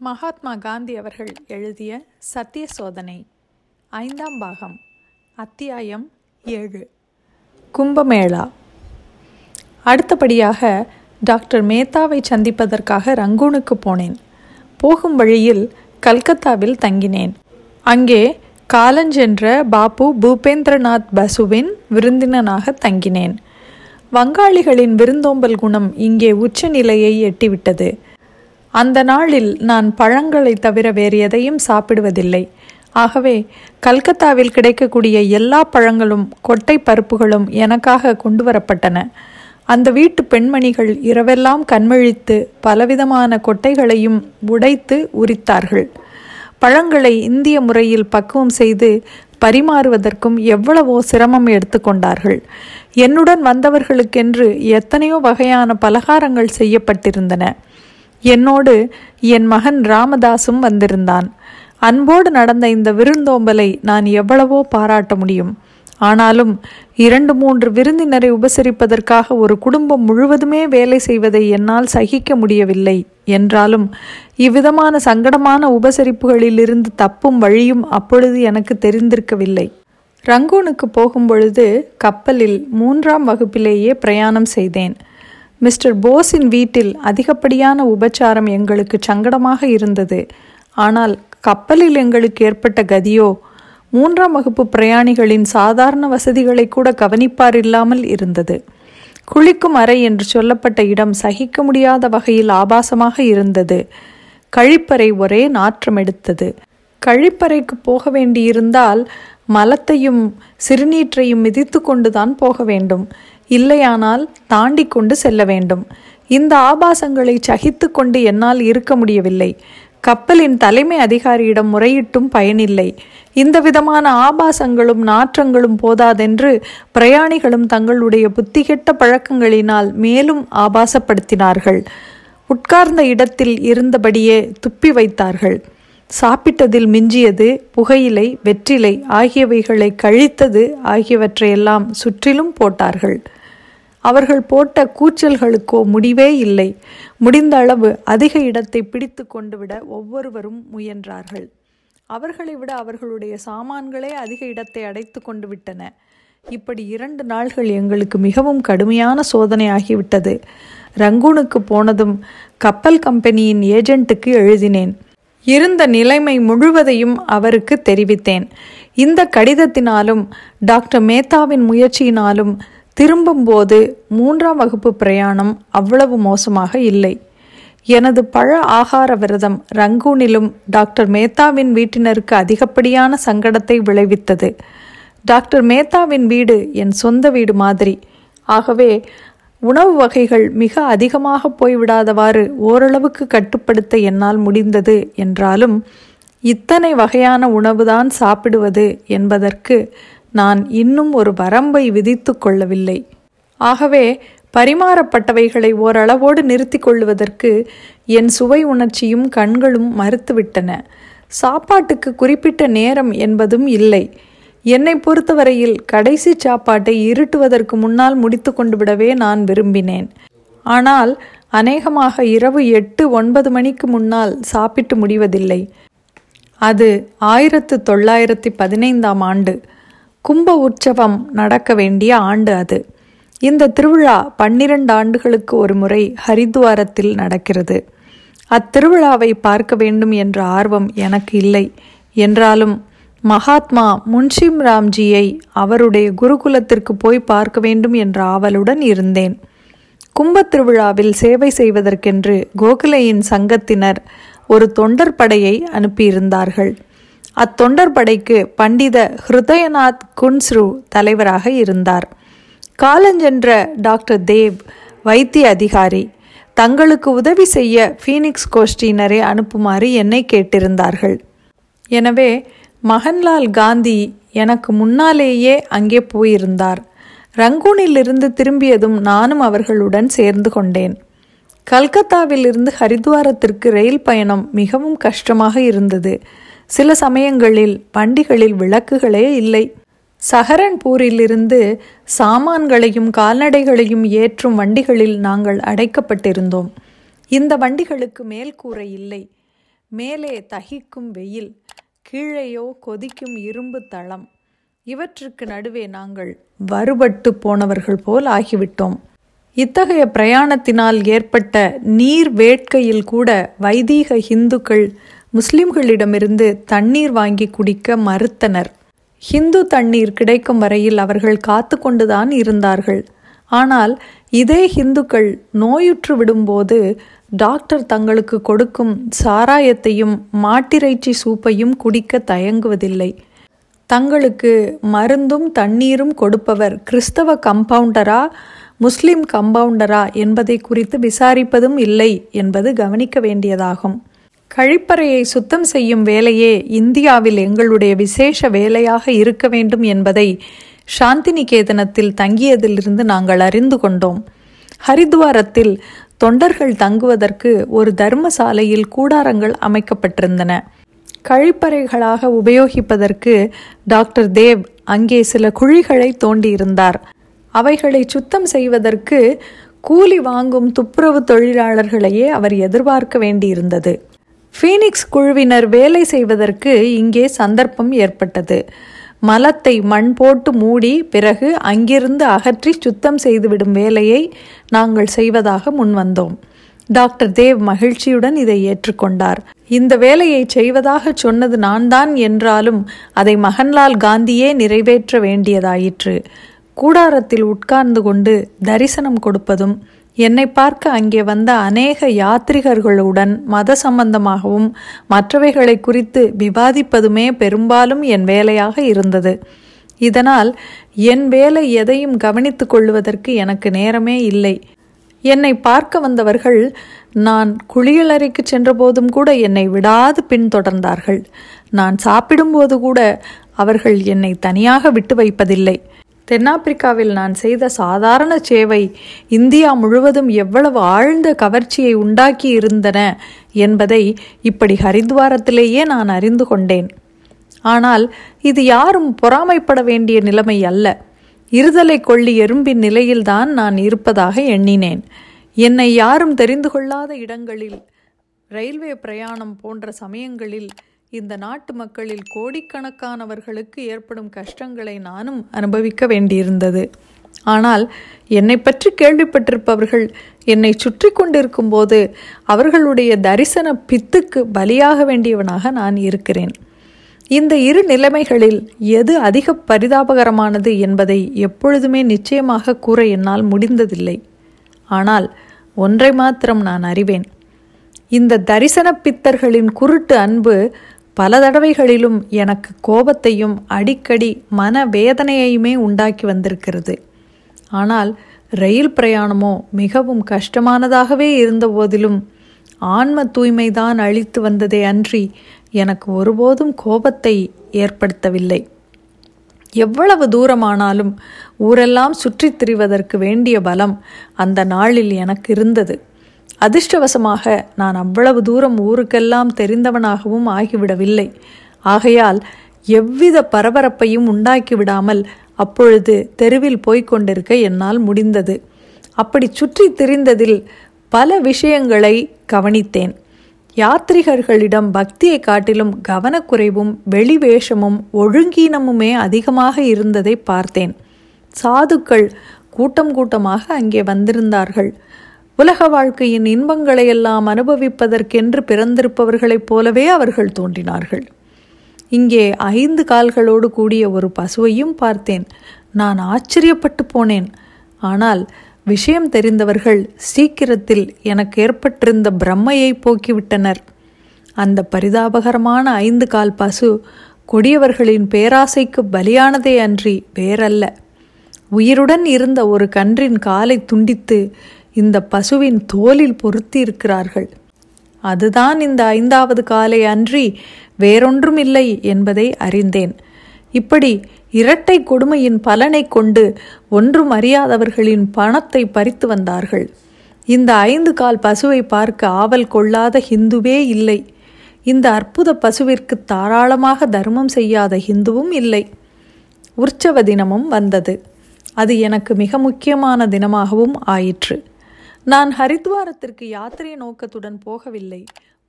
மகாத்மா காந்தி அவர்கள் எழுதிய சத்திய சோதனை ஐந்தாம் பாகம் அத்தியாயம் ஏழு. கும்பமேளா. அடுத்தபடியாக டாக்டர் மேத்தாவை சந்திப்பதற்காக ரங்கூனுக்கு போனேன். போகும் வழியில் கல்கத்தாவில் தங்கினேன். அங்கே காலஞ்சென்ற பாபு பூபேந்திரநாத் பசுவின் விருந்தினனாக தங்கினேன். வங்காளிகளின் விருந்தோம்பல் குணம் இங்கே உச்சநிலையை எட்டிவிட்டது. அந்த நாளில் நான் பழங்களை தவிர வேறு எதையும் சாப்பிடுவதில்லை. ஆகவே கல்கத்தாவில் கிடைக்கக்கூடிய எல்லா பழங்களும் கொட்டை பருப்புகளும் எனக்காக கொண்டு வரப்பட்டன அந்த வீட்டு பெண்மணிகள் இரவெல்லாம் கண்மழித்து பலவிதமான கொட்டைகளையும் உடைத்து உரித்தார்கள். பழங்களை இந்திய முறையில் பக்குவம் செய்து பரிமாறுவதற்கும் எவ்வளவோ சிரமம் எடுத்துக்கொண்டார்கள் என்னுடன் வந்தவர்களுக்கென்று எத்தனையோ வகையான பலகாரங்கள் செய்யப்பட்டிருந்தன. என்னோடு என் மகன் ராமதாசும் வந்திருந்தான். அன்போடு நடந்த இந்த விருந்தோம்பலை நான் எவ்வளவோ பாராட்ட முடியும். ஆனாலும் இரண்டு மூன்று விருந்தினரை உபசரிப்பதற்காக ஒரு குடும்பம் முழுவதுமே வேலை செய்வதை என்னால் சகிக்க முடியவில்லை. என்றாலும் இவ்விதமான சங்கடமான உபசரிப்புகளிலிருந்து தப்பும் வழியும் அப்பொழுது எனக்கு தெரிந்திருக்கவில்லை. ரங்கூனுக்கு போகும்பொழுது கப்பலில் மூன்றாம் வகுப்பிலேயே பிரயாணம் செய்தேன். மிஸ்டர் போஸின் வீட்டில் அதிகப்படியான உபச்சாரம் எங்களுக்கு சங்கடமாக இருந்தது. ஆனால் கப்பலில் எங்களுக்கு ஏற்பட்ட கதியோ மூன்றாம் வகுப்பு பிரயாணிகளின் சாதாரண வசதிகளை கூட கவனிப்பார் இல்லாமல் இருந்தது. குளிக்கும் அறை என்று சொல்லப்பட்ட இடம் சகிக்க முடியாத வகையில் ஆபாசமாக இருந்தது. கழிப்பறை ஒரே நாற்றம் எடுத்தது. கழிப்பறைக்கு போக வேண்டியிருந்தால் மலத்தையும் சிறுநீற்றையும் மிதித்து கொண்டுதான் போக வேண்டும். இல்லையானால் தாண்டி கொண்டு செல்ல வேண்டும். இந்த ஆபாசங்களை சகித்து கொண்டு என்னால் இருக்க முடியவில்லை. கப்பலின் தலைமை அதிகாரியிடம் முறையிட்டும் பயனில்லை. இந்த விதமான ஆபாசங்களும் நாற்றங்களும் போதாதென்று பிரயாணிகளும் தங்களுடைய புத்திகெட்ட பழக்கங்களினால் மேலும் ஆபாசப்படுத்தினார்கள். உட்கார்ந்த இடத்தில் இருந்தபடியே துப்பி வைத்தார்கள். சாப்பிட்டதில் மிஞ்சியது புகையிலை வெற்றிலை ஆகியவைகளை கழித்தது ஆகியவற்றையெல்லாம் சுற்றிலும் போட்டார்கள். அவர்கள் போட்ட கூச்சல்களுக்கோ முடிவே இல்லை. முடிந்த அளவு அதிக இடத்தை பிடித்து கொண்டு விட ஒவ்வொருவரும் முயன்றார்கள். அவர்களை விட அவர்களுடைய சாமான்களே அதிக இடத்தை அடைத்து கொண்டு விட்டன இப்படி இரண்டு நாள்கள் எங்களுக்கு மிகவும் கடுமையான சோதனை ஆகிவிட்டது. ரங்கூனுக்கு போனதும் கப்பல் கம்பெனியின் ஏஜென்ட்டுக்கு எழுதினேன். இருந்த நிலைமை முழுவதையும் அவருக்கு தெரிவித்தேன். இந்த கடிதத்தினாலும் டாக்டர் மேத்தாவின் முயற்சியினாலும் திரும்பும்போது மூன்றாம் வகுப்பு பிரயாணம் அவ்வளவு மோசமாக இல்லை. எனது பழ ஆகார விரதம் ரங்கூனிலும் டாக்டர் மேத்தாவின் வீட்டினருக்கு அதிகப்படியான சங்கடத்தை விளைவித்தது. டாக்டர் மேத்தாவின் வீடு என் சொந்த வீடு மாதிரி. ஆகவே உணவு வகைகள் மிக அதிகமாக போய்விடாதவாறு ஓரளவுக்கு கட்டுப்படுத்த என்னால் முடிந்தது என்றாலும் இத்தனை வகையான உணவுதான் சாப்பிடுவது என்பதற்கு நான் இன்னும் ஒரு வரம்பை விதித்து கொள்ளவில்லை. ஆகவே பரிமாறப்பட்டவைகளை ஓரளவோடு நிறுத்தி கொள்வதற்கு என் சுவை உணர்ச்சியும் கண்களும் மறுத்துவிட்டன. சாப்பாட்டுக்கு குறிப்பிட்ட நேரம் என்பதும் இல்லை. என்னை பொறுத்தவரையில் கடைசி சாப்பாட்டை இருட்டுவதற்கு முன்னால் முடித்து கொண்டு விடவே நான் விரும்பினேன். ஆனால் அநேகமாக இரவு எட்டு ஒன்பது மணிக்கு முன்னால் சாப்பிட்டு முடிவதில்லை. அது ஆயிரத்து தொள்ளாயிரத்தி பதினைந்தாம் ஆண்டு. கும்ப உற்சவம் நடக்க வேண்டிய ஆண்டு அது. இந்த திருவிழா பன்னிரண்டு ஆண்டுகளுக்கு ஒரு முறை ஹரித்வாரத்தில் நடக்கிறது. அத்திருவிழாவை பார்க்க வேண்டும் என்ற ஆர்வம் எனக்கு இல்லை. என்றாலும் மகாத்மா முன்ஷிம் ராம்ஜியை அவருடைய குருகுலத்திற்கு போய் பார்க்க வேண்டும் என்ற ஆவலுடன் இருந்தேன். கும்பத் திருவிழாவில் சேவை செய்வதற்கென்று கோகுலையின் சங்கத்தினர் ஒரு தொண்டர் படையை அனுப்பியிருந்தார்கள். அத்தொண்டர் படைக்கு பண்டித ஹிருதயநாத் குன்ஸ்ரு தலைவராக இருந்தார். காலஞ்சென்ற டாக்டர் தேவ் வைத்திய அதிகாரி தங்களுக்கு உதவி செய்ய ஃபீனிக்ஸ் கோஷ்டியினரை அனுப்புமாறு என்னை கேட்டிருந்தார்கள். எனவே மகன்லால் காந்தி எனக்கு முன்னாலேயே அங்கே போயிருந்தார். ரங்கூனிலிருந்து திரும்பியதும் நானும் அவர்களுடன் சேர்ந்து கொண்டேன். கல்கத்தாவிலிருந்து ஹரித்வாரத்திற்கு ரயில் பயணம் மிகவும் கஷ்டமாக இருந்தது. சில சமயங்களில் வண்டிகளில் விளக்குகளே இல்லை. சஹரன்பூரிலிருந்து சாமான்களையும் கால்நடைகளையும் ஏற்றும் வண்டிகளில் நாங்கள் அடைக்கப்பட்டிருந்தோம். இந்த வண்டிகளுக்கு மேல் கூரை இல்லை. மேலே தகிக்கும் வெயில் கீழேயோ கொதிக்கும் இரும்பு தளம். இவற்றுக்கு நடுவே நாங்கள் வருபட்டு போனவர்கள் போல் ஆகிவிட்டோம். இத்தகைய பிரயாணத்தினால் ஏற்பட்ட நீர் வேட்கையில் கூட வைதீக இந்துக்கள் முஸ்லிம்களிடமிருந்து தண்ணீர் வாங்கி குடிக்க மறுத்தனர். ஹிந்து தண்ணீர் கிடைக்கும் வரையில் அவர்கள் காத்து கொண்டுதான் இருந்தார்கள். ஆனால் இதே ஹிந்துக்கள் நோயுற்று விடும்போது டாக்டர் தங்களுக்கு கொடுக்கும் சாராயத்தையும் மாட்டிறைச்சி சூப்பையும் குடிக்க தயங்குவதில்லை. தங்களுக்கு மருந்தும் தண்ணீரும் கொடுப்பவர் கிறிஸ்தவ கம்பவுண்டரா முஸ்லிம் கம்பவுண்டரா என்பதை குறித்து விசாரிப்பதும் இல்லை என்பது கவனிக்க வேண்டியதாகும். கழிப்பறையை சுத்தம் செய்யும் வேலையே இந்தியாவில் எங்களுடைய விசேஷ வேலையாக இருக்க வேண்டும் என்பதை சாந்திநிகேதனத்தில் தங்கியதிலிருந்து நாங்கள் அறிந்து கொண்டோம். ஹரித்வாரத்தில் தொண்டர்கள் தங்குவதற்கு ஒரு தர்மசாலையில் கூடாரங்கள் அமைக்கப்பட்டிருந்தன. கழிப்பறைகளாக உபயோகிப்பதற்கு டாக்டர் தேவ் அங்கே சில குழிகளை தோண்டியிருந்தார். அவைகளை சுத்தம் செய்வதற்கு கூலி வாங்கும் துப்புரவு தொழிலாளர்களையே அவர் எதிர்பார்க்க வேண்டியிருந்தது. ஃபீனிக்ஸ் குழுவினர் வேலை செய்வதற்கு இங்கே சந்தர்ப்பம் ஏற்பட்டது. மலத்தை மண் போட்டு மூடி பிறகு அங்கிருந்து அகற்றி சுத்தம் செய்துவிடும் வேலையை நாங்கள் செய்வதாக முன்வந்தோம் டாக்டர் தேவ் மகிழ்ச்சியுடன் இதை ஏற்றுக்கொண்டார். இந்த வேலையை செய்வதாக சொன்னது நான் தான் என்றாலும் அதை மகன்லால் காந்தியே நிறைவேற்ற வேண்டியதாயிற்று. கூடாரத்தில் உட்கார்ந்து கொண்டு தரிசனம் கொடுப்பதும் என்னை பார்க்க அங்கே வந்த அநேக யாத்ரிகர்களுடன் மத சம்பந்தமாகவும் மற்றவைகளை குறித்து விவாதிப்பதுமே பெரும்பாலும் என் வேலையாக இருந்தது. இதனால் என் வேலை எதையும் கவனித்துக் கொள்வதற்கு எனக்கு நேரமே இல்லை. என்னை பார்க்க வந்தவர்கள் நான் குளியலறைக்கு சென்றபோதும் கூட என்னை விடாது பின்தொடர்ந்தார்கள். நான் சாப்பிடும்போது கூட அவர்கள் என்னை தனியாக விட்டு வைப்பதில்லை. தென்னாப்பிரிக்காவில் நான் செய்த சாதாரண சேவை இந்தியா முழுவதும் எவ்வளவு ஆழ்ந்த கவர்ச்சியை உண்டாக்கி இருந்தன என்பதை இப்படி ஹரித்வாரத்திலேயே நான் அறிந்து கொண்டேன். ஆனால் இது யாரும் பொறாமைப்பட வேண்டிய நிலைமை அல்ல. இருதலை கொள்ளி எறும்பின் நிலையில்தான் நான் இருப்பதாக எண்ணினேன். என்னை யாரும் தெரிந்து கொள்ளாத இடங்களில் ரயில்வே பிரயாணம் போன்ற சமயங்களில் இந்த நாட்டு மக்களில் கோடிக்கணக்கானவர்களுக்கு ஏற்படும் கஷ்டங்களை நானும் அனுபவிக்க வேண்டியிருந்தது. ஆனால் என்னை பற்றி கேள்விப்பட்டிருப்பவர்கள் என்னை சுற்றி கொண்டிருக்கும் போது அவர்களுடைய தரிசன பித்துக்கு பலியாக வேண்டியவனாக நான் இருக்கிறேன். இந்த இரு நிலைமைகளில் எது அதிக பரிதாபகரமானது என்பதை எப்பொழுதுமே நிச்சயமாக கூற என்னால் முடிந்ததில்லை. ஆனால் ஒன்றை மாத்திரம் நான் அறிவேன். இந்த தரிசன பித்தர்களின் குருட்டு அன்பு பல தடவைகளிலும் எனக்கு கோபத்தையும் அடிக்கடி மன வேதனையையுமே உண்டாக்கி வந்திருக்கிறது. ஆனால் ரயில் பிரயாணமோ மிகவும் கஷ்டமானதாகவே இருந்த போதிலும் ஆன்ம தூய்மைதான் அழித்து வந்ததே அன்றி எனக்கு ஒருபோதும் கோபத்தை ஏற்படுத்தவில்லை. எவ்வளவு தூரமானாலும் ஊரெல்லாம் சுற்றித் திரிவதற்கு வேண்டிய பலம் அந்த நாளில் எனக்கு இருந்தது. அதிர்ஷ்டவசமாக நான் அவ்வளவு தூரம் ஊருக்கெல்லாம் தெரிந்தவனாகவும் ஆகிவிடவில்லை. ஆகையால் எவ்வித பரபரப்பையும் உண்டாக்கி விடாமல் அப்பொழுது தெருவில் போய்க் கொண்டிருக்க என்னால் முடிந்தது. அப்படி சுற்றி திரிந்ததில் பல விஷயங்களை கவனித்தேன். யாத்ரிகர்களிடம் பக்தியை காட்டிலும் கவனக்குறைவும் வெளிவேஷமும் ஒழுங்கீனமுமே அதிகமாக இருந்ததை பார்த்தேன். சாதுக்கள் கூட்டம் கூட்டமாக அங்கே வந்திருந்தார்கள். உலக வாழ்க்கையின் இன்பங்களை எல்லாம் அனுபவிப்பதற்கென்று பிறந்திருப்பவர்களைப் போலவே அவர்கள் தோன்றினார்கள். இங்கே ஐந்து கால்களோடு கூடிய ஒரு பசுவையும் பார்த்தேன். நான் ஆச்சரியப்பட்டு போனேன். ஆனால் விஷயம் தெரிந்தவர்கள் சீக்கிரத்தில் எனக்கு ஏற்பட்டிருந்த பிரம்மையை போக்கிவிட்டனர். அந்த பரிதாபகரமான ஐந்து கால் பசு கொடியவர்களின் பேராசைக்கு பலியானதே அன்றி வேறல்ல. உயிருடன் இருந்த ஒரு கன்றின் காலை துண்டித்து இந்த பசுவின் தோலில் பொருத்தி இருக்கிறார்கள் அதுதான் இந்த ஐந்தாவது காலை அன்றி வேறொன்றும் இல்லை என்பதை அறிந்தேன். இப்படி இரட்டை கொடுமையின் பலனை கொண்டு ஒன்றும் அறியாதவர்களின் பணத்தை பறித்து வந்தார்கள். இந்த ஐந்து கால் பசுவை பார்க்க ஆவல் கொள்ளாத ஹிந்துவே இல்லை. இந்த அற்புத பசுவிற்கு தாராளமாக தர்மம் செய்யாத ஹிந்துவும் இல்லை. உற்சவ தினமும் வந்தது. அது எனக்கு மிக முக்கியமான தினமாகவும் ஆயிற்று. நான் ஹரித்வாரத்திற்கு யாத்திரை நோக்கத்துடன் போகவில்லை.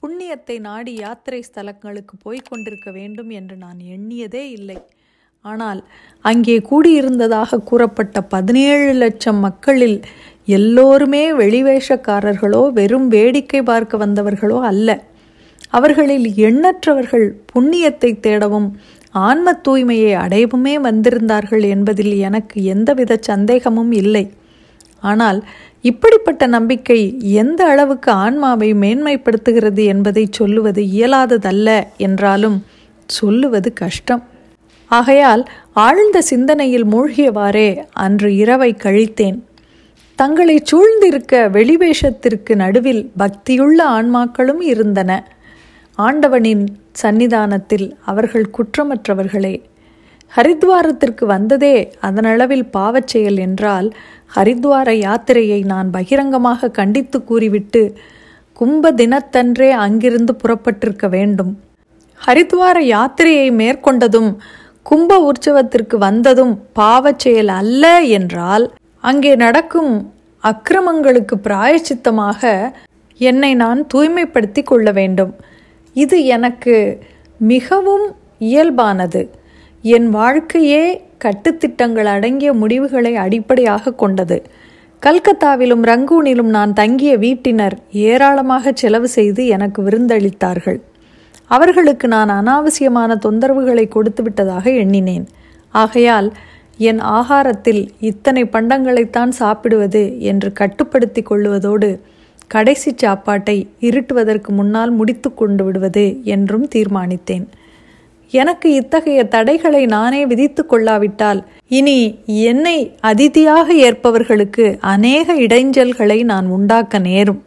புண்ணியத்தை நாடி யாத்திரை ஸ்தலங்களுக்கு போய்க் கொண்டிருக்க வேண்டும் என்று நான் எண்ணியதே இல்லை. ஆனால் அங்கே கூடியிருந்ததாக கூறப்பட்ட பதினேழு லட்சம் மக்களில் எல்லோருமே வெளிவேஷக்காரர்களோ வெறும் வேடிக்கை பார்க்க வந்தவர்களோ அல்ல. அவர்களில் எண்ணற்றவர்கள் புண்ணியத்தை தேடவும் ஆன்ம தூய்மையை அடையவுமே வந்திருந்தார்கள் என்பதில் எனக்கு எந்தவித சந்தேகமும் இல்லை. ஆனால் இப்படிப்பட்ட நம்பிக்கை எந்த அளவுக்கு ஆன்மாவை மேன்மைப்படுத்துகிறது என்பதை சொல்லுவது இயலாததல்ல என்றாலும் சொல்லுவது கஷ்டம். ஆகையால் ஆழ்ந்த சிந்தனையில் மூழ்கியவாறே அன்று இரவை கழித்தேன். தங்களை சூழ்ந்திருக்க வெளிவேஷத்திற்கு நடுவில் பக்தியுள்ள ஆன்மாக்களும் இருந்தன. ஆண்டவனின் சன்னிதானத்தில் அவர்கள் குற்றமற்றவர்களே ஹரித்வாரத்திற்கு வந்ததே அதனளவில் பாவச் செயல் என்றால் ஹரித்வார யாத்திரையை நான் பகிரங்கமாக கண்டித்து கூறிவிட்டு கும்ப தினத்தன்றே அங்கிருந்து புறப்பட்டிருக்க வேண்டும். ஹரித்வார யாத்திரையை மேற்கொண்டதும் கும்ப உற்சவத்திற்கு வந்ததும் பாவச் செயல் அல்ல என்றால் அங்கே நடக்கும் அக்கிரமங்களுக்கு பிராயச்சித்தமாக என்னை நான் தூய்மைப்படுத்தி கொள்ள வேண்டும். இது எனக்கு மிகவும் இயல்பானது. என் வாழ்க்கையே கட்டுத்திட்டங்கள் அடங்கிய முடிவுகளை அடிப்படையாக கொண்டது. கல்கத்தாவிலும் ரங்கூனிலும் நான் தங்கிய வீட்டினர் ஏராளமாக செலவு செய்து எனக்கு விருந்தளித்தார்கள். அவர்களுக்கு நான் அனாவசியமான தொந்தரவுகளை கொடுத்து விட்டதாக எண்ணினேன். ஆகையால் என் ஆகாரத்தில் இத்தனை பண்டங்களைத்தான் சாப்பிடுவது என்று கட்டுப்படுத்தி கொள்வதோடு கடைசி சாப்பாட்டை இருட்டுவதற்கு முன்னால் முடித்து கொண்டு விடுவது என்றும் தீர்மானித்தேன். எனக்கு இத்தகைய தடைகளை நானே விதித்து கொள்ளாவிட்டால் இனி என்னை அதிதியாக ஏற்பவர்களுக்கு அநேக இடைஞ்சல்களை நான் உண்டாக்க நேரும்.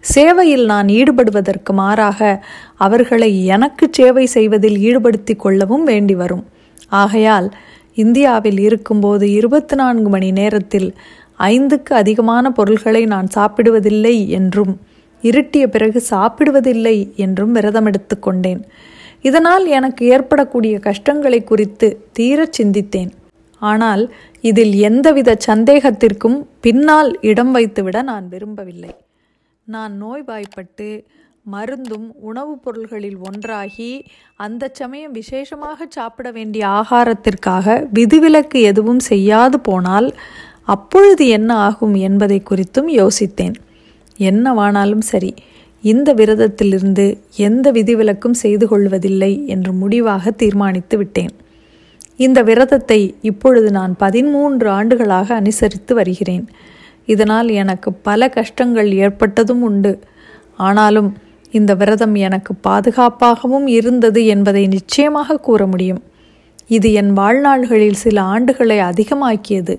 சேவையில் நான் ஈடுபடுவதற்கு மாறாக அவர்களை எனக்கு சேவை செய்வதில் ஈடுபடுத்தி கொள்ளவும் வேண்டி வரும். ஆகையால் இந்தியாவில் இருக்கும்போது இருபத்தி நான்கு மணி நேரத்தில் ஐந்துக்கு அதிகமான பொருள்களை நான் சாப்பிடுவதில்லை என்றும் இருட்டிய பிறகு சாப்பிடுவதில்லை என்றும் விரதம் எடுத்துக்கொண்டேன் இதனால் எனக்கு ஏற்படக்கூடிய கஷ்டங்களை குறித்து தீரச் சிந்தித்தேன். ஆனால் இதில் எந்தவித சந்தேகத்திற்கும் பின்னால் இடம் வைத்துவிட நான் விரும்பவில்லை. நான் நோய்வாய்ப்பட்டு மருந்தும் உணவுப் பொருள்களில் ஒன்றாகி அந்த சமயம் விசேஷமாக சாப்பிட வேண்டிய ஆகாரத்திற்காக விதிவிலக்கு எதுவும் செய்யாது போனால் அப்பொழுது என்ன ஆகும் என்பதை குறித்தும் யோசித்தேன். என்னவானாலும் சரி இந்த விரதத்திலிருந்து எந்த விதிவிலக்கும் செய்து கொள்வதில்லை என்று முடிவாக தீர்மானித்து விட்டேன். இந்த விரதத்தை இப்பொழுது நான் பதிமூன்று ஆண்டுகளாக அனுசரித்து வருகிறேன். இதனால் எனக்கு பல கஷ்டங்கள் ஏற்பட்டதும் உண்டு. ஆனாலும் இந்த விரதம் எனக்கு பாதுகாப்பாகவும் இருந்தது என்பதை நிச்சயமாக கூற முடியும். இது என் வாழ்நாள்களில் சில ஆண்டுகளை அதிகமாக்கியது.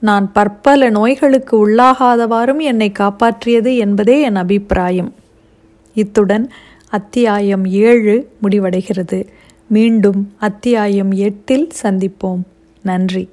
நான் பற்பல நோய்களுக்கு உள்ளாகாதவாறும் என்னை காப்பாற்றியது என்பதே என் அபிப்பிராயம். இத்துடன் அத்தியாயம் ஏழு முடிவடைகிறது. மீண்டும் அத்தியாயம் எட்டில் சந்திப்போம். நன்றி.